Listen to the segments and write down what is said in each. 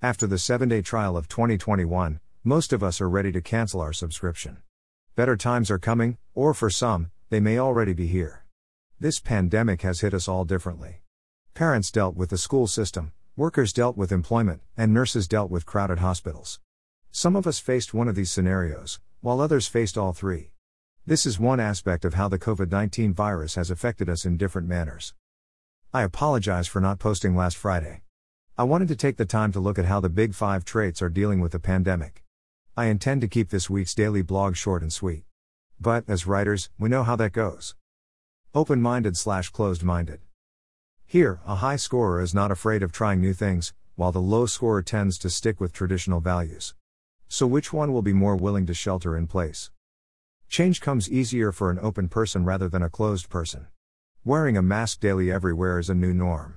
After the 7 day trial of 2021, most of us are ready to cancel our subscription. Better times are coming, or for some, they may already be here. This pandemic has hit us all differently. Parents dealt with the school system, workers dealt with employment, and nurses dealt with crowded hospitals. Some of us faced one of these scenarios, while others faced all three. This is one aspect of how the COVID 19 virus has affected us in different manners. I apologize for not posting last Friday. I wanted to take the time to look at how the big five traits are dealing with the pandemic. I intend to keep this week's daily blog short and sweet. But, as writers, we know how that goes. Open minded slash closed minded. Here, a high scorer is not afraid of trying new things, while the low scorer tends to stick with traditional values. So, which one will be more willing to shelter in place? Change comes easier for an open person rather than a closed person. Wearing a mask daily everywhere is a new norm.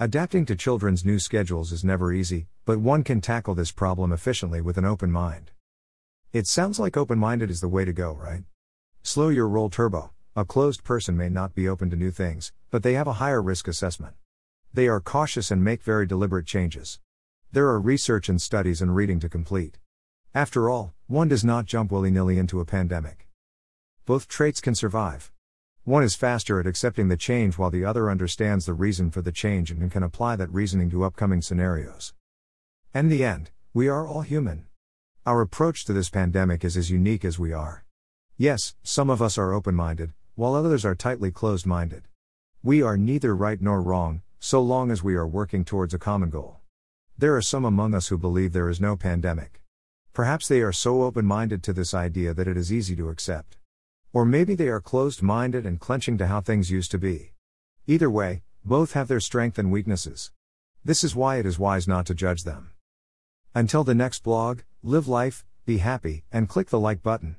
Adapting to children's new schedules is never easy, but one can tackle this problem efficiently with an open mind. It sounds like open minded is the way to go, right? Slow your roll turbo. A closed person may not be open to new things, but they have a higher risk assessment. They are cautious and make very deliberate changes. There are research and studies and reading to complete. After all, one does not jump willy nilly into a pandemic. Both traits can survive. One is faster at accepting the change while the other understands the reason for the change and can apply that reasoning to upcoming scenarios. In the end, we are all human. Our approach to this pandemic is as unique as we are. Yes, some of us are open minded, while others are tightly closed minded. We are neither right nor wrong, so long as we are working towards a common goal. There are some among us who believe there is no pandemic. Perhaps they are so open minded to this idea that it is easy to accept. Or maybe they are closed minded and clenching to how things used to be. Either way, both have their strength and weaknesses. This is why it is wise not to judge them. Until the next blog, live life, be happy, and click the like button.